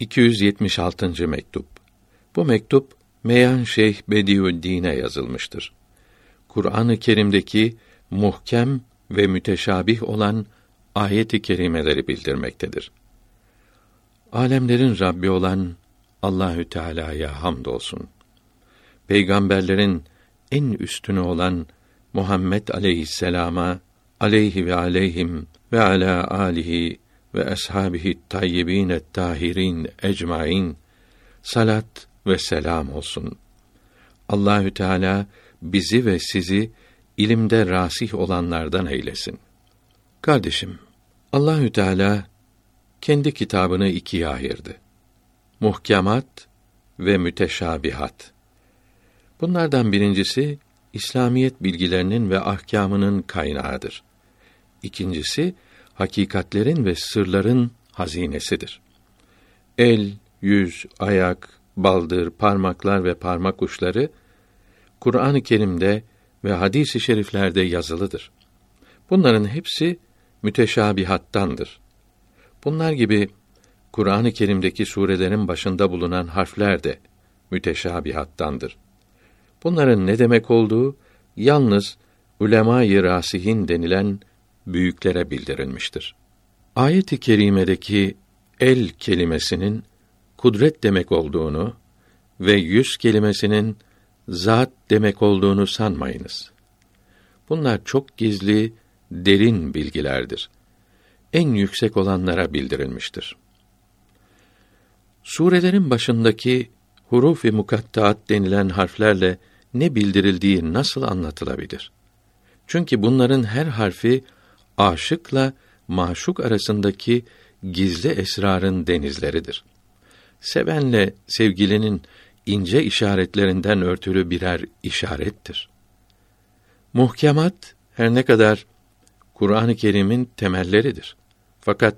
276. mektup. Bu mektup Meyan Şeyh Bediüddin'e yazılmıştır. Kur'an-ı Kerim'deki muhkem ve müteşabih olan ayet-i kerimeleri bildirmektedir. Alemlerin Rabbi olan Allahü Teala'ya hamdolsun. Peygamberlerin en üstünü olan Muhammed aleyhisselama aleyhi ve aleyhim ve ala alihi ve ashabihi tayyibin tahirin ecmaîn salat ve selam olsun. Allahü Teala bizi ve sizi ilimde rasih olanlardan eylesin. Kardeşim, Allahü Teala kendi kitabını ikiye ayırdı. Muhkemat ve müteşabihat. Bunlardan birincisi İslamiyet bilgilerinin ve ahkamının kaynağıdır. İkincisi hakikatlerin ve sırların hazinesidir. El, yüz, ayak, baldır, parmaklar ve parmak uçları Kur'an-ı Kerim'de ve hadis-i şeriflerde yazılıdır. Bunların hepsi müteşabihattandır. Bunlar gibi Kur'an-ı Kerim'deki surelerin başında bulunan harfler de müteşabihattandır. Bunların ne demek olduğu yalnız ulema-i rasihin denilen büyüklere bildirilmiştir. Ayet-i kerimedeki el kelimesinin kudret demek olduğunu ve yüz kelimesinin zat demek olduğunu sanmayınız. Bunlar çok gizli, derin bilgilerdir. En yüksek olanlara bildirilmiştir. Surelerin başındaki huruf-i mukattaat denilen harflerle ne bildirildiği nasıl anlatılabilir? Çünkü bunların her harfi aşıkla maşuk arasındaki gizli esrarın denizleridir. Sevenle sevgilinin ince işaretlerinden örtülü birer işarettir. Muhkemat her ne kadar Kur'an-ı Kerim'in temelleridir. Fakat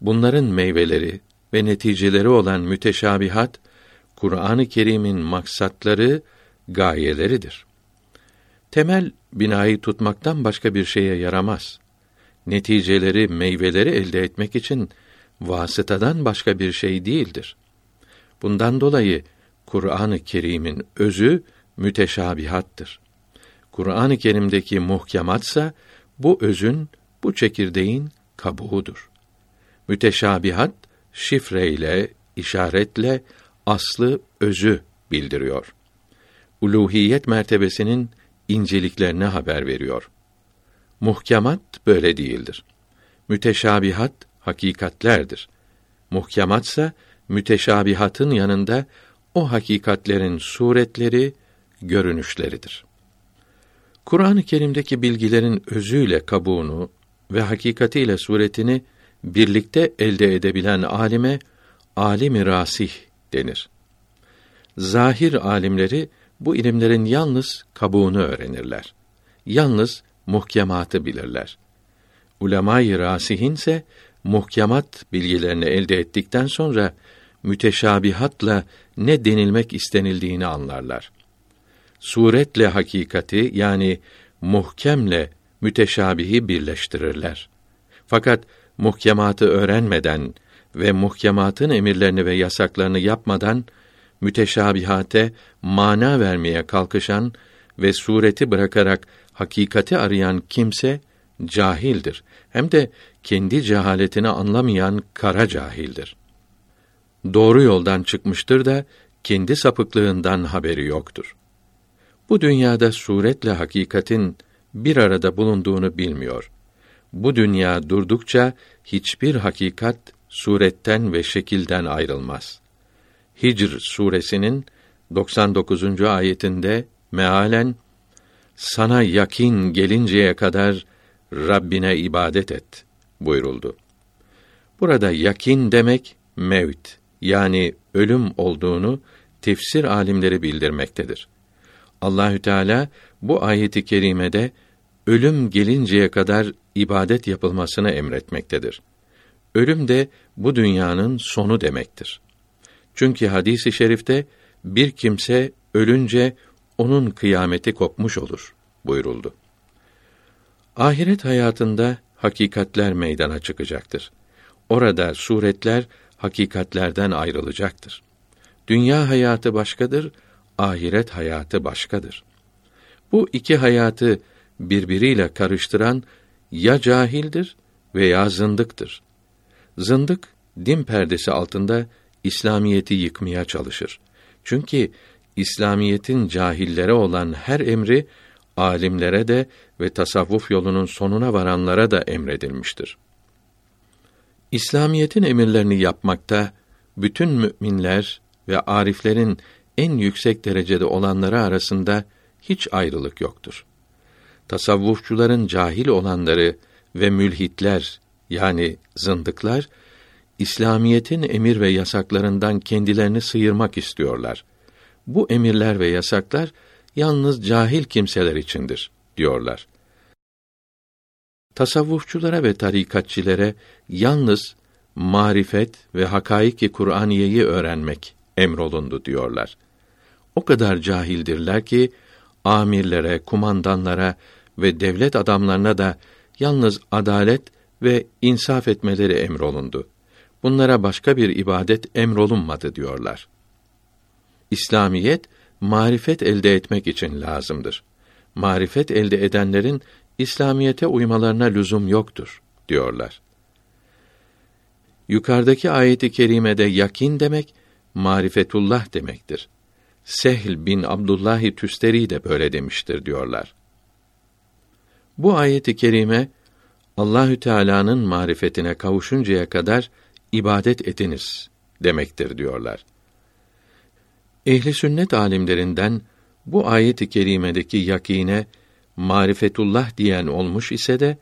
bunların meyveleri ve neticeleri olan müteşabihat Kur'an-ı Kerim'in maksatları, gayeleridir. Temel binayı tutmaktan başka bir şeye yaramaz. Neticeleri, meyveleri elde etmek için vasıtadan başka bir şey değildir. Bundan dolayı Kur'an-ı Kerim'in özü müteşabihattır. Kur'an-ı Kerim'deki muhkematsa bu özün, bu çekirdeğin kabuğudur. Müteşabihat şifreyle, işaretle aslı, özü bildiriyor. Uluhiyet mertebesinin inceliklerine haber veriyor. Muhkemat böyle değildir. Müteşabihat hakikatlerdir. Muhkematsa müteşabihatın yanında o hakikatlerin suretleri, görünüşleridir. Kur'an-ı Kerim'deki bilgilerin özüyle kabuğunu ve hakikatiyle suretini birlikte elde edebilen alime alim-i rasih denir. Zahir alimleri bu ilimlerin yalnız kabuğunu öğrenirler. Yalnız muhkematı bilirler. Ulemâ-i rasihin ise muhkemat bilgilerini elde ettikten sonra müteşabihatla ne denilmek istenildiğini anlarlar. Suretle hakikati yani muhkemle müteşabihi birleştirirler. Fakat muhkematı öğrenmeden ve muhkematın emirlerini ve yasaklarını yapmadan müteşabihate mana vermeye kalkışan ve sureti bırakarak hakikati arayan kimse cahildir. Hem de kendi cehaletini anlamayan kara cahildir. Doğru yoldan çıkmıştır da kendi sapıklığından haberi yoktur. Bu dünyada suretle hakikatin bir arada bulunduğunu bilmiyor. Bu dünya durdukça hiçbir hakikat suretten ve şekilden ayrılmaz. Hicr suresinin 99. ayetinde mealen sana yakin gelinceye kadar Rabbine ibadet et buyuruldu. Burada yakin demek mevt yani ölüm olduğunu tefsir alimleri bildirmektedir. Allahü Teala bu ayeti kerimede ölüm gelinceye kadar ibadet yapılmasını emretmektedir. Ölüm de bu dünyanın sonu demektir. Çünkü hadisi i şerifte bir kimse ölünce onun kıyameti kopmuş olur buyuruldu. Ahiret hayatında hakikatler meydana çıkacaktır. Orada suretler hakikatlerden ayrılacaktır. Dünya hayatı başkadır, ahiret hayatı başkadır. Bu iki hayatı birbiriyle karıştıran ya cahildir veya zındıktır. Zındık din perdesi altında İslamiyeti yıkmaya çalışır. Çünkü İslamiyetin cahillere olan her emri alimlere de ve tasavvuf yolunun sonuna varanlara da emredilmiştir. İslamiyetin emirlerini yapmakta bütün müminler ve ariflerin en yüksek derecede olanları arasında hiç ayrılık yoktur. Tasavvufçuların cahil olanları ve mülhitler yani zındıklar İslamiyetin emir ve yasaklarından kendilerini sıyırmak istiyorlar. Bu emirler ve yasaklar yalnız cahil kimseler içindir diyorlar. Tasavvufçulara ve tarikatçilere yalnız marifet ve hakaiki Kur'aniyeyi öğrenmek emrolundu diyorlar. O kadar cahildirler ki amirlere, kumandanlara ve devlet adamlarına da yalnız adalet ve insaf etmeleri emrolundu. Bunlara başka bir ibadet emrolunmadı diyorlar. İslamiyet marifet elde etmek için lazımdır. Marifet elde edenlerin İslamiyete uymalarına lüzum yoktur diyorlar. Yukarıdaki ayeti kerimede yakin demek marifetullah demektir. Sehl bin Abdullah Tüsteri de böyle demiştir diyorlar. Bu ayeti kerime Allahü Teala'nın marifetine kavuşuncaya kadar ibadet ediniz demektir diyorlar. Ehli sünnet alimlerinden bu ayet-i kerimedeki yakine marifetullah diyen olmuş ise de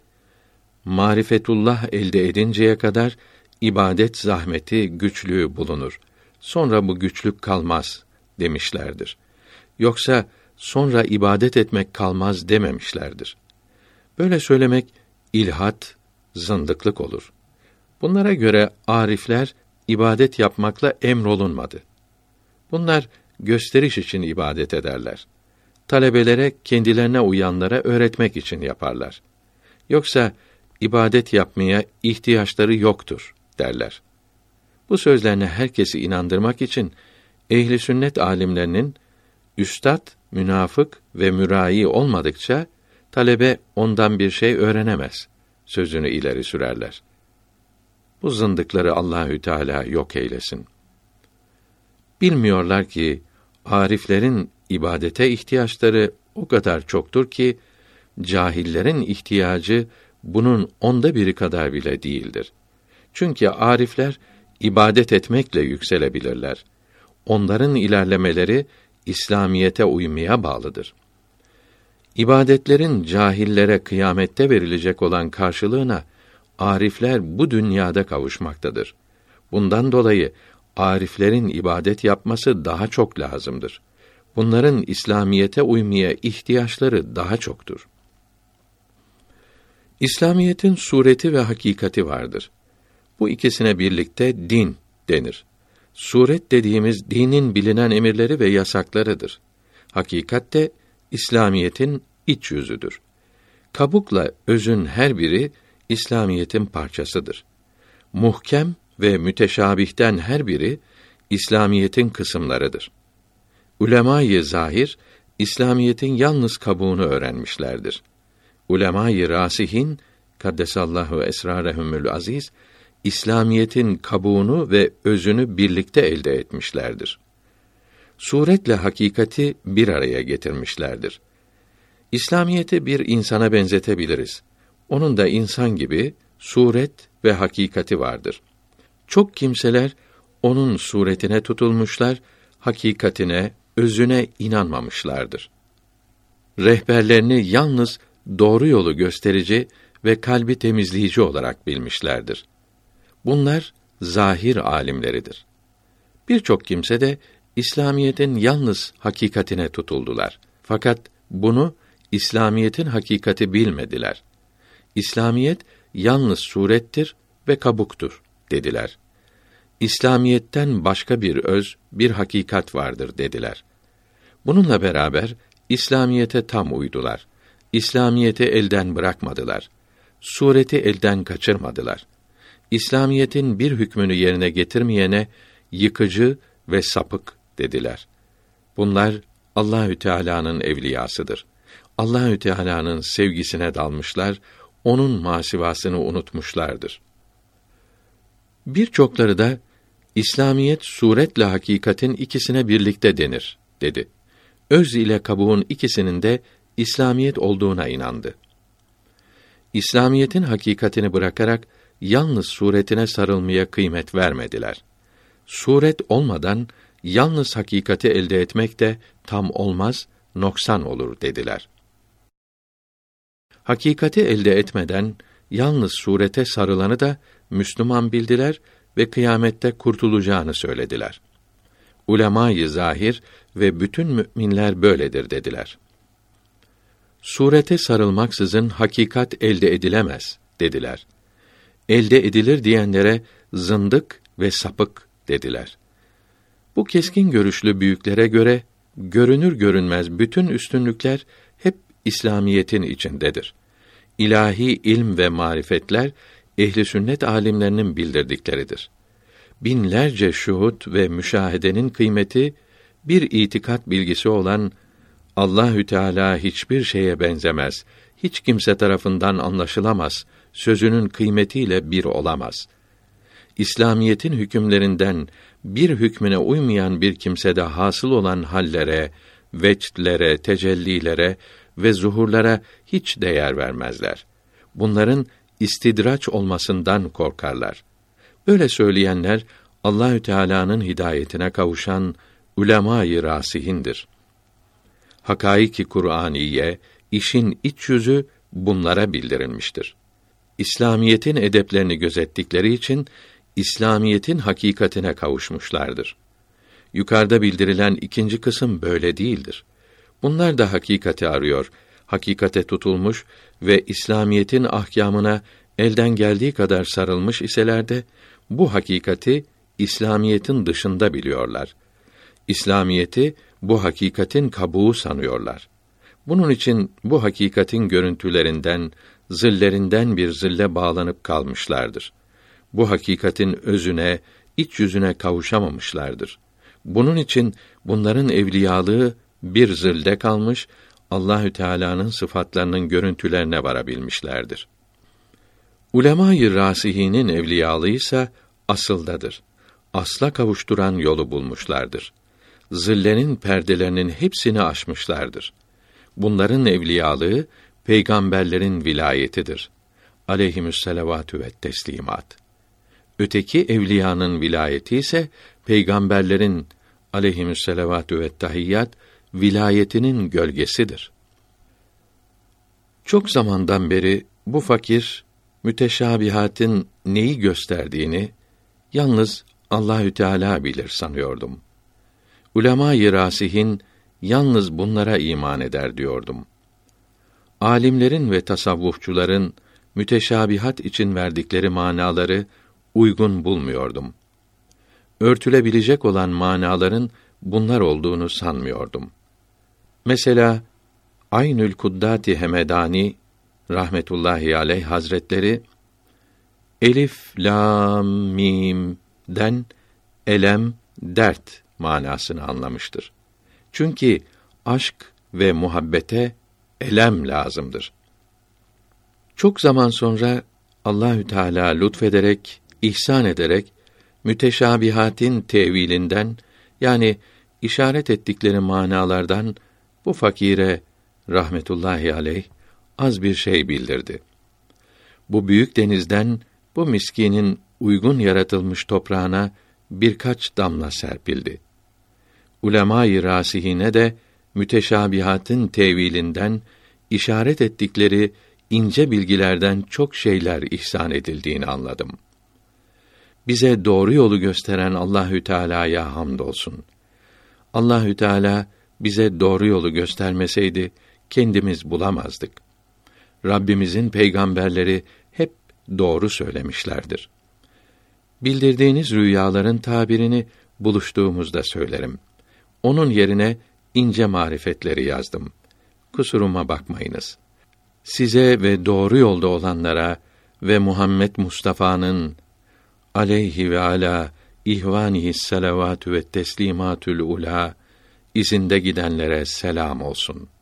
marifetullah elde edinceye kadar ibadet zahmeti, güçlüğü bulunur. Sonra bu güçlük kalmaz demişlerdir. Yoksa sonra ibadet etmek kalmaz dememişlerdir. Böyle söylemek ilhat, zındıklık olur. Bunlara göre arifler ibadet yapmakla emrolunmadı. Bunlar gösteriş için ibadet ederler. Talebelere kendilerine uyanlara öğretmek için yaparlar. Yoksa ibadet yapmaya ihtiyaçları yoktur derler. Bu sözlerine herkesi inandırmak için ehli sünnet alimlerinin üstad, münafık ve mürai olmadıkça talebe ondan bir şey öğrenemez sözünü ileri sürerler. Bu zındıkları Allahü Teala yok eylesin. Bilmiyorlar ki ariflerin ibadete ihtiyaçları o kadar çoktur ki cahillerin ihtiyacı bunun onda biri kadar bile değildir. Çünkü arifler ibadet etmekle yükselebilirler. Onların ilerlemeleri İslamiyete uymaya bağlıdır. İbadetlerin cahillere kıyamette verilecek olan karşılığına arifler bu dünyada kavuşmaktadır. Bundan dolayı ariflerin ibadet yapması daha çok lazımdır. Bunların İslamiyete uymaya ihtiyaçları daha çoktur. İslamiyetin sureti ve hakikati vardır. Bu ikisine birlikte din denir. Suret dediğimiz dinin bilinen emirleri ve yasaklarıdır. Hakikat de İslamiyetin iç yüzüdür. Kabukla özün her biri İslamiyetin parçasıdır. Muhkem ve müteşabihten her biri İslamiyetin kısımlarıdır. Ulemayı zahir İslamiyetin yalnız kabuğunu öğrenmişlerdir. Ulemayı rasihin kaddesallahu esrarehumül aziz İslamiyetin kabuğunu ve özünü birlikte elde etmişlerdir. Suretle hakikati bir araya getirmişlerdir. İslamiyeti bir insana benzetebiliriz. Onun da insan gibi suret ve hakikati vardır. Çok kimseler onun suretine tutulmuşlar, hakikatine, özüne inanmamışlardır. Rehberlerini yalnız doğru yolu gösterici ve kalbi temizleyici olarak bilmişlerdir. Bunlar zahir alimleridir. Birçok kimse de İslamiyetin yalnız hakikatine tutuldular. Fakat bunu İslamiyetin hakikati bilmediler. İslamiyet yalnız surettir ve kabuktur dediler. İslamiyetten başka bir öz, bir hakikat vardır dediler. Bununla beraber İslamiyete tam uydular. İslamiyeti elden bırakmadılar. Sureti elden kaçırmadılar. İslamiyetin bir hükmünü yerine getirmeyene yıkıcı ve sapık dediler. Bunlar Allahü Teala'nın evliyasıdır. Allahü Teala'nın sevgisine dalmışlar, onun masivasını unutmuşlardır. Birçokları da İslamiyet suretle hakikatin ikisine birlikte denir dedi. Öz ile kabuğun ikisinin de İslamiyet olduğuna inandı. İslamiyetin hakikatini bırakarak yalnız suretine sarılmaya kıymet vermediler. Suret olmadan yalnız hakikati elde etmek de tam olmaz, noksan olur dediler. Hakikati elde etmeden yalnız surete sarılanı da Müslüman bildiler ve kıyamette kurtulacağını söylediler. Ulemayı zahir ve bütün müminler böyledir dediler. Surete sarılmaksızın hakikat elde edilemez dediler. Elde edilir diyenlere zındık ve sapık dediler. Bu keskin görüşlü büyüklere göre görünür görünmez bütün üstünlükler hep İslamiyetin içindedir. İlahi ilm ve marifetler ehli sünnet alimlerinin bildirdikleridir. Binlerce şuhut ve müşahedenin kıymeti bir itikat bilgisi olan Allahü Teala hiçbir şeye benzemez, hiç kimse tarafından anlaşılamaz sözünün kıymetiyle bir olamaz. İslamiyetin hükümlerinden bir hükmüne uymayan bir kimsede hasıl olan hallere, veçtlere, tecellilere ve zuhurlara hiç değer vermezler. Bunların istidraç olmasından korkarlar. Böyle söyleyenler Allahü Teala'nın hidayetine kavuşan ulemayı rasihindir. Hakaiki Kur'aniye işin iç yüzü bunlara bildirilmiştir. İslamiyetin edeplerini gözettikleri için İslamiyetin hakikatine kavuşmuşlardır. Yukarıda bildirilen ikinci kısım böyle değildir. Bunlar da hakikati arıyor, hakikate tutulmuş ve İslamiyetin ahkamına elden geldiği kadar sarılmış iseler de bu hakikati İslamiyetin dışında biliyorlar. İslamiyeti bu hakikatin kabuğu sanıyorlar. Bunun için bu hakikatin görüntülerinden, zillerinden bir zille bağlanıp kalmışlardır. Bu hakikatin özüne, iç yüzüne kavuşamamışlardır. Bunun için bunların evliyalığı bir zilde kalmış, Allahü Teala'nın sıfatlarının görüntülerine varabilmişlerdir. Ulemayı rasihinin evliyalığı ise asıldadır. Asla kavuşturan yolu bulmuşlardır. Zillenin perdelerinin hepsini aşmışlardır. Bunların evliyalığı peygamberlerin vilayetidir. Aleyhimüsselavatü ve teslimat. Öteki evliyanın vilayeti ise peygamberlerin aleyhimüsselavatü ve tahiyyat vilayetinin gölgesidir. Çok zamandan beri bu fakir müteşabihatin neyi gösterdiğini yalnız Allahü Teala bilir sanıyordum. Ulema-i rasihin yalnız bunlara iman eder diyordum. Alimlerin ve tasavvufçuların müteşabihat için verdikleri manaları uygun bulmuyordum. Örtülebilecek olan manaların bunlar olduğunu sanmıyordum. Mesela Aynül Kuddati Hemedani rahmetullahi aleyh hazretleri Elif lam mim den elem dert manasını anlamıştır. Çünkü aşk ve muhabbete elem lazımdır. Çok zaman sonra Allahü Teala lütfederek, ihsan ederek müteşabihatin tevilinden yani işaret ettikleri manalardan bu fakire rahmetullahi aleyh az bir şey bildirdi. Bu büyük denizden bu miskinin uygun yaratılmış toprağına birkaç damla serpildi. Ulemâ-i rasihine de müteşabihatın tevilinden işaret ettikleri ince bilgilerden çok şeyler ihsan edildiğini anladım. Bize doğru yolu gösteren Allahü Teala'ya hamdolsun. Allahü Teala bize doğru yolu göstermeseydi kendimiz bulamazdık. Rabbimizin peygamberleri hep doğru söylemişlerdir. Bildirdiğiniz rüyaların tabirini buluştuğumuzda söylerim. Onun yerine ince marifetleri yazdım. Kusuruma bakmayınız. Size ve doğru yolda olanlara ve Muhammed Mustafa'nın aleyhi ve ala ihvanihi selavatü ve teslimatül ula izinde gidenlere selam olsun.''